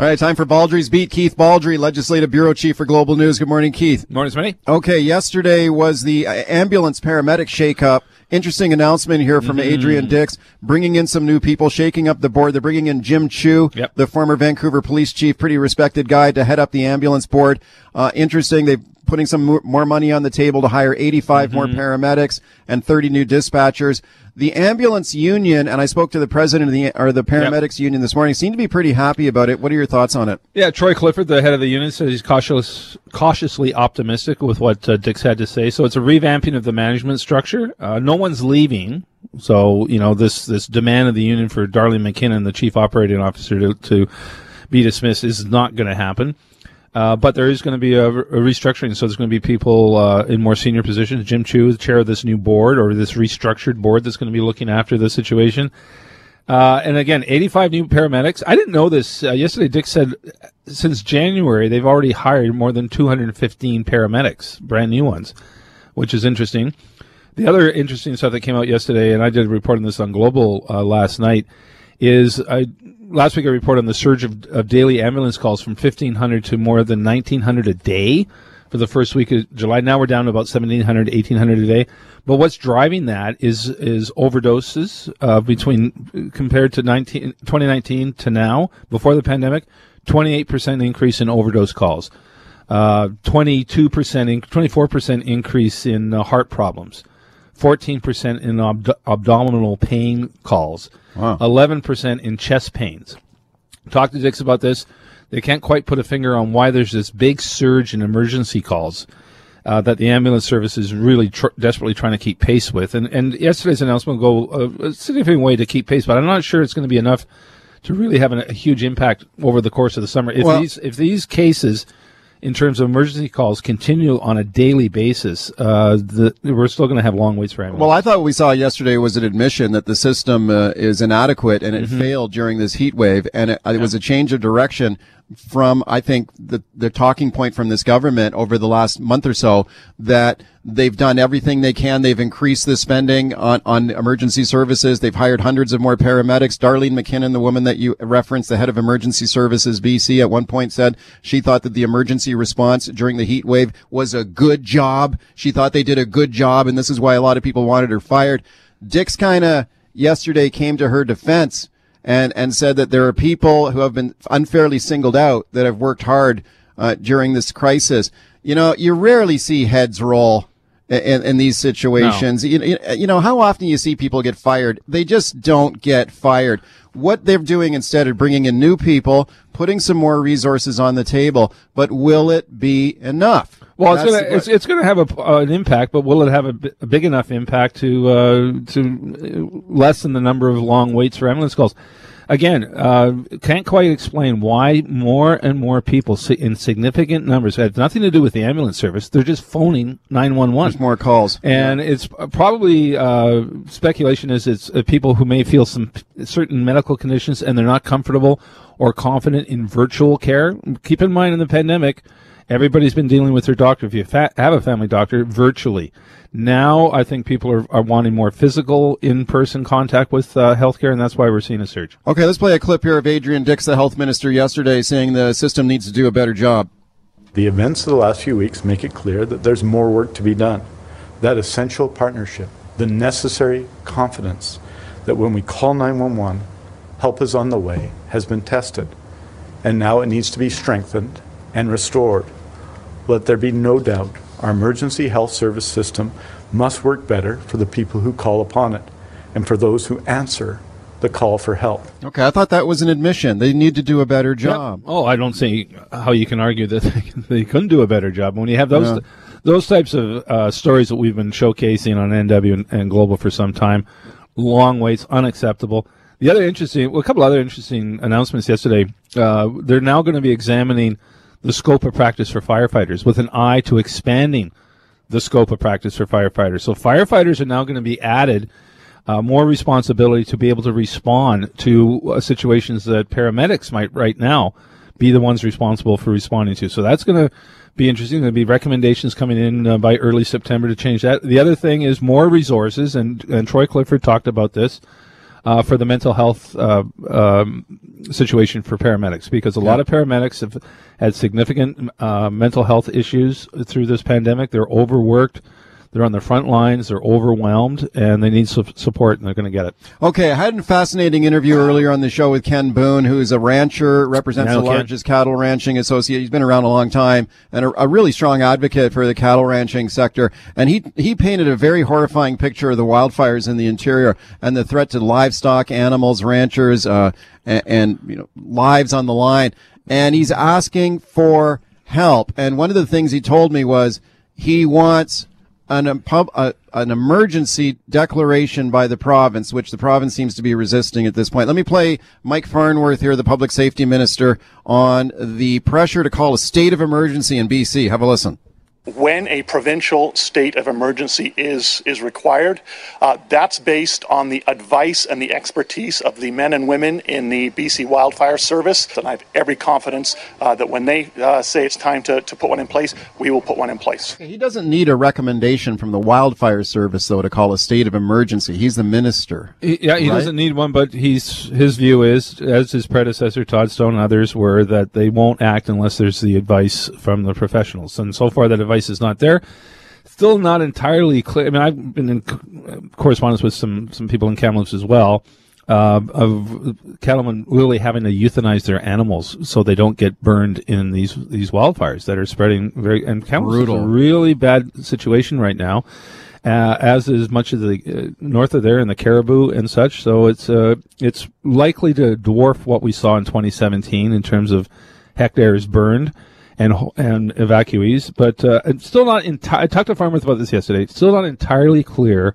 All right, time for Baldrey's Beat. Keith Baldrey, Legislative Bureau Chief for Global News. Good morning, Keith. Morning, Smitty. Okay, yesterday was the uh, ambulance paramedic shakeup. Interesting announcement here from mm-hmm. Adrian Dix, bringing in some new people, shaking up the board. They're bringing in Jim Chu, yep. the former Vancouver police chief, pretty respected guy, to head up the ambulance board. Uh, interesting. They're putting some more money on the table to hire 85 mm-hmm. more paramedics and 30 new dispatchers the ambulance union, and I spoke to the president of the or the paramedics yep. union this morning, seemed to be pretty happy about it. What are your thoughts on it? Yeah, Troy Clifford, the head of the union, says he's cautious, cautiously optimistic with what uh, Dix had to say. So it's a revamping of the management structure. Uh, no one's leaving, so you know this this demand of the union for Darlene McKinnon, the chief operating officer, to, to be dismissed is not going to happen. Uh, but there is going to be a, a, restructuring, so there's going to be people uh, in more senior positions. Jim Chu, the chair of this new board or this restructured board that's going to be looking after the situation. Uh, and again, 85 new paramedics. I didn't know this. Uh, yesterday, Dix said since January, they've already hired more than 215 paramedics, brand new ones, which is interesting. The other interesting stuff that came out yesterday, and I did a report on this on Global uh, last night, is I last week I reported on the surge of, of daily ambulance calls from 1,500 to more than 1,900 a day for the first week of July. Now we're down to about 1,700, 1,800 a day. But what's driving that is is overdoses uh, between compared to 19, 2019 to now before the pandemic, 28% increase in overdose calls, uh, 22% in, 24% increase in uh, heart problems, 14% in ab- abdominal pain calls. Wow. 11% in chest pains. Talk to Dix about this. They can't quite put a finger on why there's this big surge in emergency calls uh, that the ambulance service is really tr- desperately trying to keep pace with. And, and yesterday's announcement will go a, significant way to keep pace, but I'm not sure it's going to be enough to really have a, a huge impact over the course of the summer. If well, these if these cases in terms of emergency calls continue on a daily basis, uh, the, we're still going to have long waits for ambulance. Well, I thought what we saw yesterday was an admission that the system uh, is inadequate and it mm-hmm. failed during this heat wave, and it, it was a change of direction from I think the the talking point from this government over the last month or so that they've done everything they can. They've increased the spending on, on emergency services. They've hired hundreds of more paramedics. Darlene McKinnon, the woman that you referenced, the head of emergency services BC at one point said she thought that the emergency response during the heat wave was a good job. She thought they did a good job. And this is why a lot of people wanted her fired. Dix kind of yesterday came to her defense and and said that there are people who have been unfairly singled out that have worked hard uh, during this crisis. You know, you rarely see heads roll in, in these situations. No. You, you know, how often you see people get fired? They just don't get fired. What they're doing instead of bringing in new people, putting some more resources on the table, but will it be enough? Well, it's gonna it's, it's gonna have a, uh, an impact, but will it have a, b- a big enough impact to uh, to lessen the number of long waits for ambulance calls? Again, uh, can't quite explain why more and more people in significant numbers have nothing to do with the ambulance service. They're just phoning nine one one. There's more calls, and yeah. it's probably uh, speculation is it's uh, people who may feel some certain medical conditions and they're not comfortable or confident in virtual care. Keep in mind in the pandemic Everybody's been dealing with their doctor, if you fa- have a family doctor, virtually. Now, I think people are, are wanting more physical, in person contact with uh, healthcare, and that's why we're seeing a surge. Okay, let's play a clip here of Adrian Dix, the health minister, yesterday saying the system needs to do a better job. The events of the last few weeks make it clear that there's more work to be done. That essential partnership, the necessary confidence that when we call 911, help is on the way, has been tested. And now it needs to be strengthened and restored let there be no doubt our emergency health service system must work better for the people who call upon it and for those who answer the call for help. Okay, I thought that was an admission. They need to do a better job. Yep. Oh, I don't see how you can argue that they couldn't do a better job when you have those yeah. those types of uh, stories that we've been showcasing on NW and, and, Global for some time. Long waits, unacceptable. The other interesting, well, a couple other interesting announcements yesterday. Uh, they're now going to be examining the scope of practice for firefighters with an eye to expanding the scope of practice for firefighters. So firefighters are now going to be added uh, more responsibility to be able to respond to uh, situations that paramedics might right now be the ones responsible for responding to. So that's going to be interesting. There'll be recommendations coming in uh, by early September to change that. The other thing is more resources, and, and Troy Clifford talked about this. uh, for the mental health uh, um, situation for paramedics because a lot of paramedics have had significant uh, mental health issues through this pandemic. They're overworked. They're on the front lines. They're overwhelmed, and they need su- support, and they're going to get it. Okay, I had a fascinating interview earlier on the show with Ken Boon, who is a rancher, represents the Ken. largest cattle ranching associate. He's been around a long time and a, a really strong advocate for the cattle ranching sector. And he he painted a very horrifying picture of the wildfires in the interior and the threat to livestock, animals, ranchers, uh, and, and you know lives on the line. And he's asking for help. And one of the things he told me was he wants an, an emergency declaration by the province, which the province seems to be resisting at this point. Let me play Mike Farnworth here, the public safety minister, on the pressure to call a state of emergency in BC. Have a listen. When a provincial state of emergency is is required. Uh, that's based on the advice and the expertise of the men and women in the BC Wildfire Service. And I have every confidence uh, that when they uh, say it's time to, to put one in place, we will put one in place. He doesn't need a recommendation from the wildfire service, though, to call a state of emergency. He's the minister. He- Yeah, he Right? doesn't need one, but he's his view is, as his predecessor Todd Stone and others were, that they won't act unless there's the advice from the professionals. And so far, that advice is not there. Still not entirely clear. I mean, I've been in correspondence with some some people in Kamloops as well. Uh, of cattlemen really having to euthanize their animals so they don't get burned in these these wildfires that are spreading very and Kamloops is a really bad situation right now uh, as is much of the uh, north of there and the Cariboo and such. So it's uh, it's likely to dwarf what we saw in 2017 in terms of hectares burned and and evacuees. But uh, it's still not entirely. I talked to farmers about this yesterday. It's still not entirely clear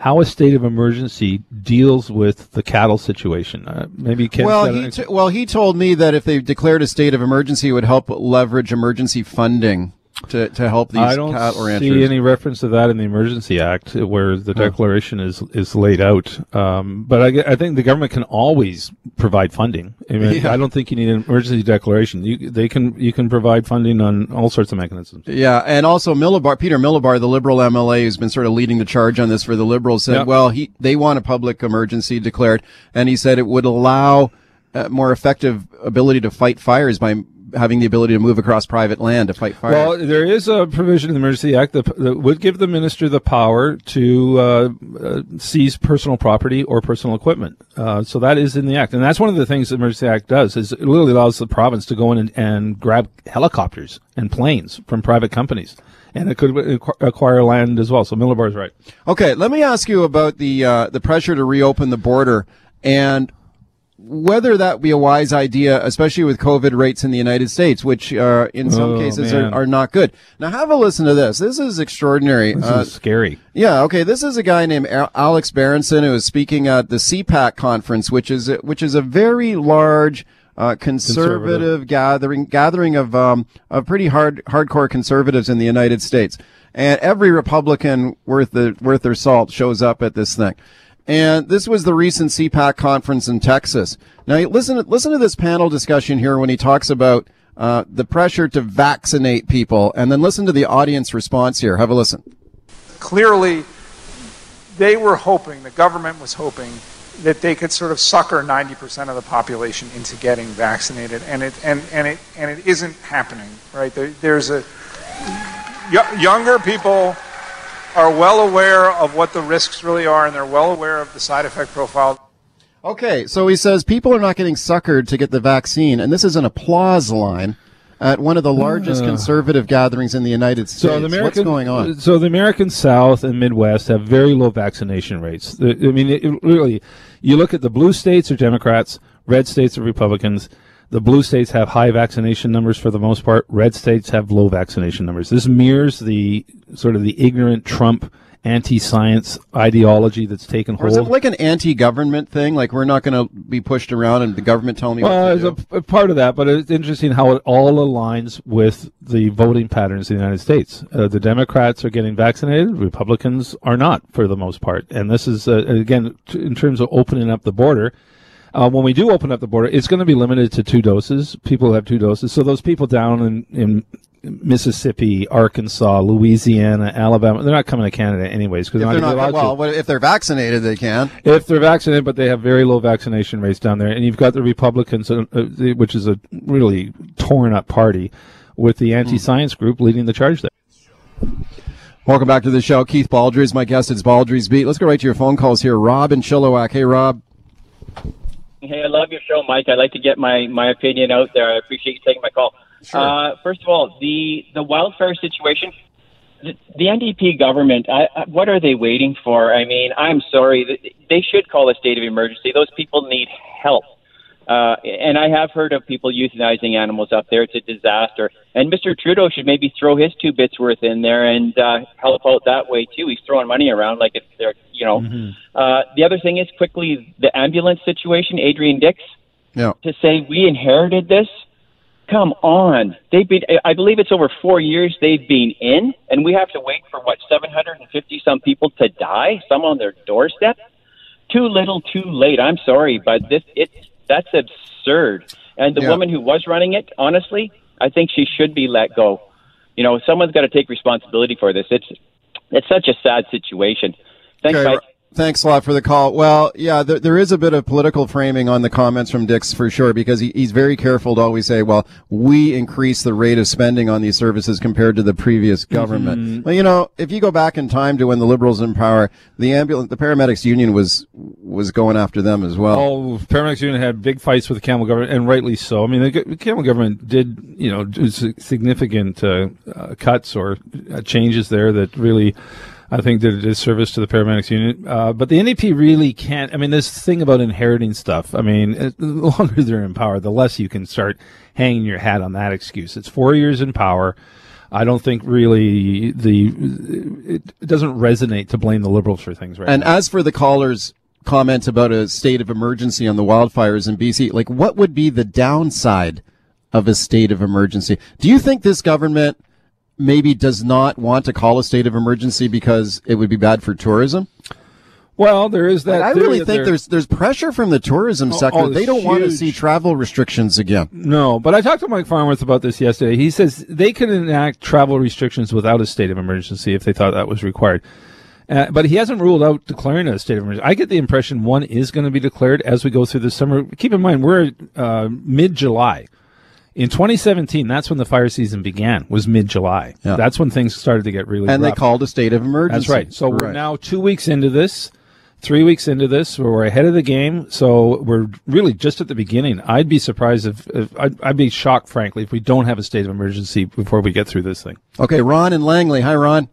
how a state of emergency deals with the cattle situation. Uh, maybe Ken. Well, he t- well he told me that if they declared a state of emergency, it would help leverage emergency funding to, to help these I don't cattle ranchers. see any reference to that in the Emergency Act, where the declaration is is laid out. Um, but I, I think the government can always provide funding. I mean, Yeah. I don't think you need an emergency declaration. You they can you can provide funding on all sorts of mechanisms. Yeah, and also Milobar, Peter Milobar, the Liberal MLA, who's been sort of leading the charge on this for the Liberals, said, Yeah. well, he they want a public emergency declared, and he said it would allow uh, more effective ability to fight fires by having the ability to move across private land to fight fires. Well, there is a provision in the Emergency Act that, that would give the minister the power to uh, uh, seize personal property or personal equipment. Uh, so that is in the act, and that's one of the things the Emergency Act does is it literally allows the province to go in and, and grab helicopters and planes from private companies, and it could acquire land as well. So Milobar is right. Okay, let me ask you about the uh, the pressure to reopen the border and whether that be a wise idea, especially with COVID rates in the United States, which uh, in some Oh, cases are, are not good. Now, have a listen to this. This is extraordinary. This Uh, is scary. Yeah, okay. This is a guy named Alex Berenson who is speaking at the CPAC conference, which is a, which is a very large uh, conservative, Conservative. gathering gathering of um, of pretty hard hardcore conservatives in the United States, and every Republican worth the worth their salt shows up at this thing. And this was the recent CPAC conference in Texas. Now, listen listen to this panel discussion here when he talks about uh, the pressure to vaccinate people, and then listen to the audience response here. Have a listen. clearly they were hoping, the government was hoping, that they could sort of sucker 90% of the population into getting vaccinated, and it and, and it and it isn't happening, right? There, there's a y- younger people are well aware of what the risks really are, and they're well aware of the side effect profile. Okay, so he says people are not getting suckered to get the vaccine, and this is an applause line at one of the largest uh. conservative gatherings in the United States. So the American, What's going on? So the American South and Midwest have very low vaccination rates. I mean, it, it really, you look at the blue states are Democrats, red states are Republicans. The blue states have high vaccination numbers for the most part. Red states have low vaccination numbers. This mirrors the sort of the ignorant Trump anti-science ideology that's taken Or is hold. it like an anti-government thing? Like we're not going to be pushed around and the government telling me Well, what it's a, a part of that, but it's interesting how it all aligns with the voting patterns in the United States. Uh, the Democrats are getting vaccinated, Republicans are not, for the most part. And this is, uh, again, t- in terms of opening up the border, Uh, when we do open up the border, it's going to be limited to two doses. People have two doses. So those people down in, in Mississippi, Arkansas, Louisiana, Alabama, they're not coming to Canada anyways because they're not, not, well, if they're vaccinated, they can. If they're vaccinated, but they have very low vaccination rates down there, and you've got the Republicans, uh, uh, which is a really torn up party, with the anti-science group leading the charge there. Welcome back to the show. Keith Baldrey is my guest. It's Baldrey's Beat. Let's go right to your phone calls here. Rob and Chilliwack. Hey, Rob. Hey, I love your show, Mike. I'd like to get my, my opinion out there. I appreciate you taking my call. Uh, first of all, the, the wildfire situation, the, the NDP government, I, I, what are they waiting for? I mean, I'm sorry. They should call a state of emergency. Those people need help. Uh, and I have heard of people euthanizing animals up there. It's a disaster. And Mr. Trudeau should maybe throw his two bits worth in there and uh, help out that way too. He's throwing money around like it's there, you know. Uh, the other thing is quickly the ambulance situation. Adrian Dix Yeah. to say we inherited this. Come on, they've been. I believe it's over four years they've been in, and we have to wait for what 750 some people to die, some on their doorstep. Too little, too late. I'm sorry, but this it's that's absurd. And the Yeah. woman who was running it, honestly, I think she should be let go. You know, someone's got to take responsibility for this. It's it's such a sad situation. Thanks, Okay, Mike. Thanks a lot for the call. Well, yeah, there, there is a bit of political framing on the comments from Dix for sure, because he, he's very careful to always say, well, we increase the rate of spending on these services compared to the previous government. Well, you know, if you go back in time to when the Liberals in power, the ambulance, the paramedics union was, was going after them as well. Oh, paramedics union had big fights with the Campbell government, and rightly so. I mean, the, the Campbell government did, you know, do significant uh, uh, cuts or uh, changes there that really, I think, did a disservice to the paramedics union. Uh, but the NDP really can't. I mean, this thing about inheriting stuff. I mean, it, the longer they're in power, the less you can start hanging your hat on that excuse. It's four years in power. I don't think really the it, it doesn't resonate to blame the liberals for things right And now. as for the caller's comment about a state of emergency on the wildfires in BC, like what would be the downside of a state of emergency? Do you think this government maybe does not want to call a state of emergency because it would be bad for tourism? well, there is that. I really that think there's there's pressure from the tourism sector. oh, they don't want to see travel restrictions again. No, but I talked to Mike Farnworth about this yesterday. He says they could enact travel restrictions without a state of emergency if they thought that was required. Uh, but he hasn't ruled out declaring a state of emergency. I get the impression one is going to be declared as we go through the summer. Keep in mind, we're uh, mid July. In 2017, that's when the fire season began. Was mid July. Yeah. That's when things started to get really. And they called a state of emergency. That's right. So we're now two weeks into this, three weeks into this. We're ahead of the game. So we're really just at the beginning. I'd be surprised if, if I'd, I'd be shocked, frankly, if we don't have a state of emergency before we get through this thing. Okay, Ron and Langley. Hi, Ron.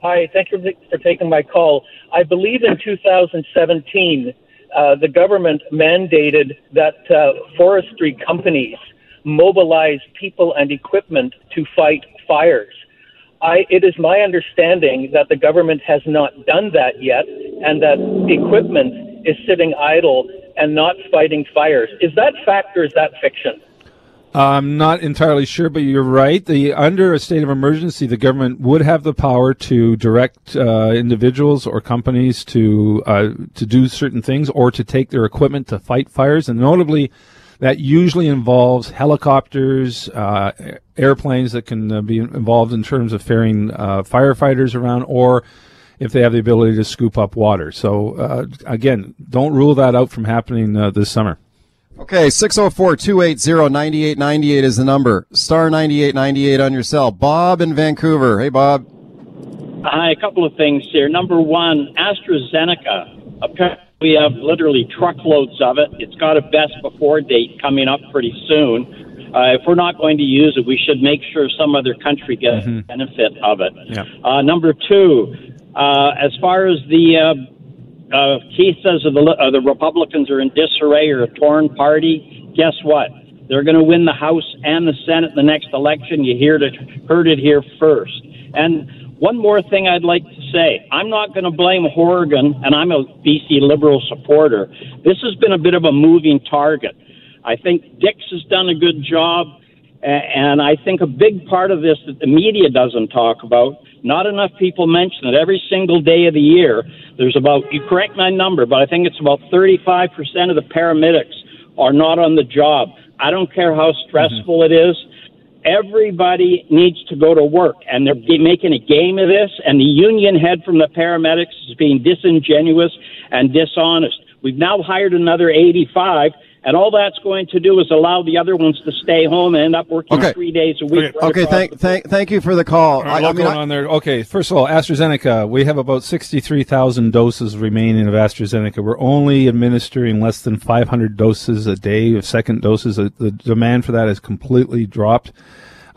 Hi, thank you for taking my call. I believe in 2017, uh, the government mandated that uh, forestry companies mobilize people and equipment to fight fires. I, it is my understanding that the government has not done that yet, and that equipment is sitting idle and not fighting fires. Is that fact or is that fiction? I'm not entirely sure, but you're right. The under a state of emergency, the government would have the power to direct uh, individuals or companies to uh, to do certain things or to take their equipment to fight fires, and notably, that usually involves helicopters, uh, airplanes that can uh, be involved in terms of ferrying uh, firefighters around, or if they have the ability to scoop up water. So uh, again, don't rule that out from happening uh, this summer. Okay, 604-280-9898 is the number. Star 9898 on your cell. Bob in Vancouver. Hey, Bob. Hi, a couple of things here. Number one, AstraZeneca. Apparently, we have literally truckloads of it. It's got a best before date coming up pretty soon. Uh, if we're not going to use it, we should make sure some other country gets the benefit of it. Yeah. Uh, number two, uh, as far as the uh, uh, Keith says the, uh, the Republicans are in disarray or a torn party, guess what? They're going to win the House and the Senate in the next election. You heard it, heard it here first. And one more thing I'd like to say. I'm not going to blame Horgan, and I'm a BC Liberal supporter. This has been a bit of a moving target. I think Dix has done a good job. And I think a big part of this that the media doesn't talk about, not enough people mention it. Every single day of the year, there's about, you correct my number, but I think it's about 35% of the paramedics are not on the job. I don't care how stressful mm-hmm. it is. Everybody needs to go to work, and they're making a game of this. And the union head from the paramedics is being disingenuous and dishonest. We've now hired another 85 and all that's going to do is allow the other ones to stay home and end up working okay. three days a week. Okay, okay thank, thank, thank you for the call. Right, I, I mean, going I, on there? Okay, first of all, AstraZeneca, we have about 63,000 doses remaining of AstraZeneca. We're only administering less than 500 doses a day of second doses. The, the demand for that has completely dropped.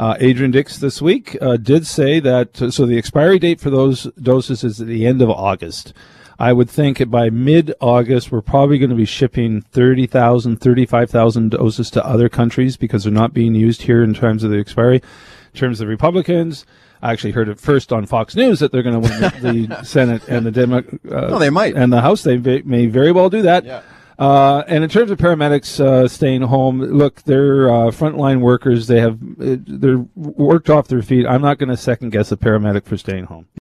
Uh, Adrian Dix this week uh, did say that, so the expiry date for those doses is at the end of August. I would think by mid August, we're probably going to be shipping 30,000, 35,000 doses to other countries because they're not being used here in terms of the expiry. In terms of Republicans, I actually heard it first on Fox News that they're going to win the, the Senate and the Demo- uh, oh, they might. and the House. They may very well do that. Yeah. Uh, and in terms of paramedics uh, staying home, look, they're uh, frontline workers. They have uh, they're worked off their feet. I'm not going to second guess a paramedic for staying home.